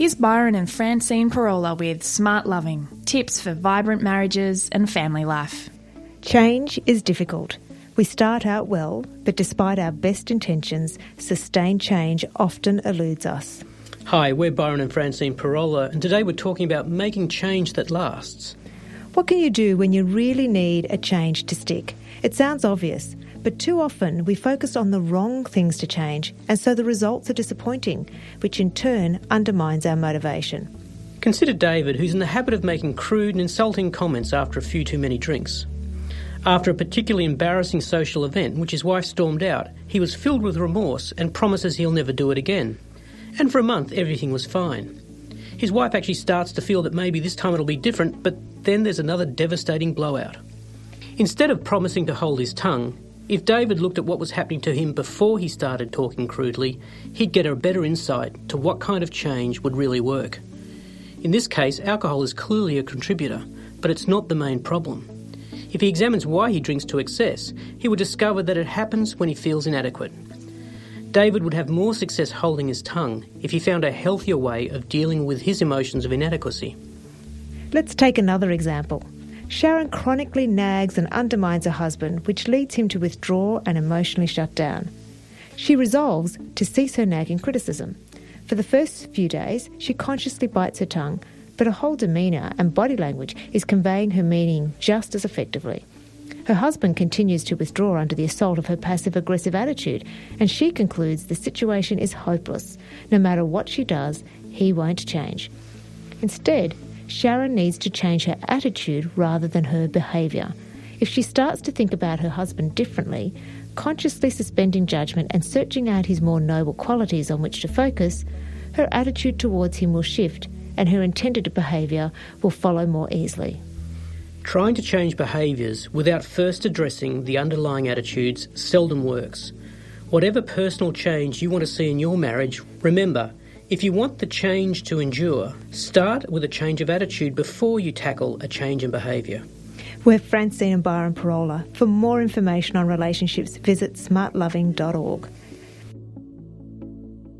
Here's Byron and Francine Pirola with Smart Loving tips for vibrant marriages and family life. Change is difficult. We start out well, but despite our best intentions, sustained change often eludes us. Hi, we're Byron and Francine Pirola, and today we're talking about making change that lasts. What can you do when you really need a change to stick? It sounds obvious, but too often we focus on the wrong things to change, and so the results are disappointing, which in turn undermines our motivation. Consider David, who's in the habit of making crude and insulting comments after a few too many drinks. After a particularly embarrassing social event, which his wife stormed out, he was filled with remorse and promises he'll never do it again. And for a month, everything was fine. His wife actually starts to feel that maybe this time it'll be different, but then there's another devastating blowout. Instead of promising to hold his tongue, if David looked at what was happening to him before he started talking crudely, he'd get a better insight to what kind of change would really work. In this case, alcohol is clearly a contributor, but it's not the main problem. If he examines why he drinks to excess, he would discover that it happens when he feels inadequate. David would have more success holding his tongue if he found a healthier way of dealing with his emotions of inadequacy. Let's take another example. Sharon chronically nags and undermines her husband, which leads him to withdraw and emotionally shut down. She resolves to cease her nagging criticism. For the first few days, she consciously bites her tongue, but her whole demeanour and body language is conveying her meaning just as effectively. Her husband continues to withdraw under the assault of her passive aggressive attitude, and she concludes the situation is hopeless. No matter what she does, he won't change. Instead, Sharon needs to change her attitude rather than her behaviour. If she starts to think about her husband differently, consciously suspending judgment and searching out his more noble qualities on which to focus, her attitude towards him will shift and her intended behaviour will follow more easily. Trying to change behaviours without first addressing the underlying attitudes seldom works. Whatever personal change you want to see in your marriage, remember if you want the change to endure, start with a change of attitude before you tackle a change in behaviour. We're Francine and Byron Pirola. For more information on relationships, visit smartloving.org.